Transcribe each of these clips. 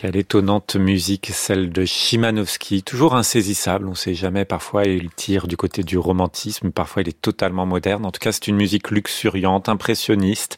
Quelle étonnante musique, celle de Chimanovski, toujours insaisissable, on ne sait jamais, parfois il tire du côté du romantisme, parfois il est totalement moderne, en tout cas c'est une musique luxuriante, impressionniste,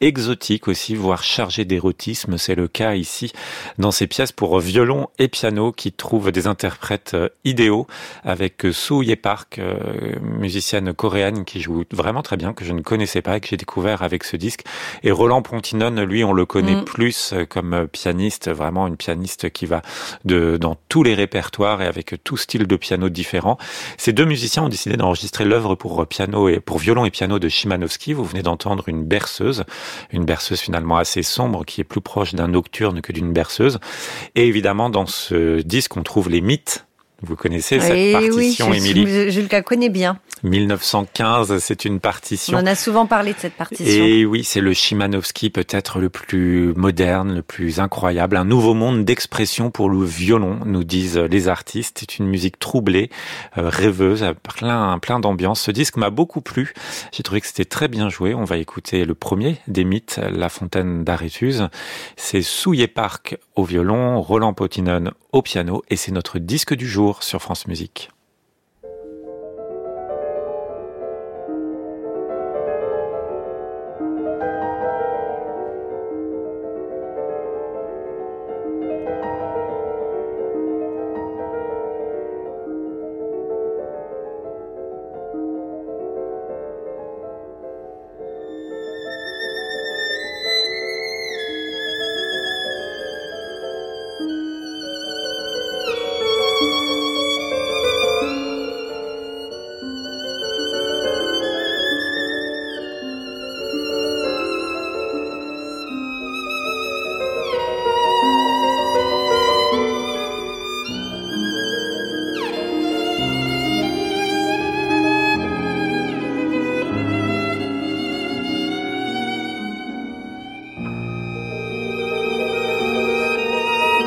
exotique aussi, voire chargée d'érotisme, c'est le cas ici dans ces pièces pour violon et piano qui trouvent des interprètes euh, idéaux avec Soo Ye Park, euh, musicienne coréenne qui joue vraiment très bien, que je ne connaissais pas et que j'ai découvert avec ce disque, et Roland Pontinon, lui on le connaît mm. plus euh, comme pianiste, vraiment une pianiste qui va de, dans tous les répertoires et avec tout style de piano différent. Ces deux musiciens ont décidé d'enregistrer l'œuvre pour piano et pour violon et piano de Chimanovski. Vous venez d'entendre une berceuse, une berceuse finalement assez sombre qui est plus proche d'un nocturne que d'une berceuse. Et évidemment, dans ce disque, on trouve les mythes vous connaissez cette partition, Émilie je, je, la connais bien. 1915, c'est une partition. On en a souvent parlé de cette partition. Et oui, c'est le Chimanovski peut-être le plus moderne, le plus incroyable. Un nouveau monde d'expression pour le violon, nous disent les artistes. C'est une musique troublée, euh, rêveuse, plein, plein d'ambiance. Ce disque m'a beaucoup plu. J'ai trouvé que c'était très bien joué. On va écouter le premier des mythes, La Fontaine d'Aréthuse. C'est Souillé Park au violon, Roland Potinon au piano et c'est notre disque du jour sur France Musique.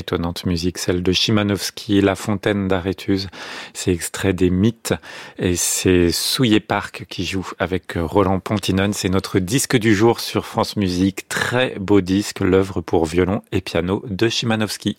étonnante musique, celle de Chimanovski, La Fontaine d'Arétuse. C'est extrait des mythes et c'est Souillé Park qui joue avec Roland Pontinon. C'est notre disque du jour sur France Musique. Très beau disque, l'œuvre pour violon et piano de Chimanovski.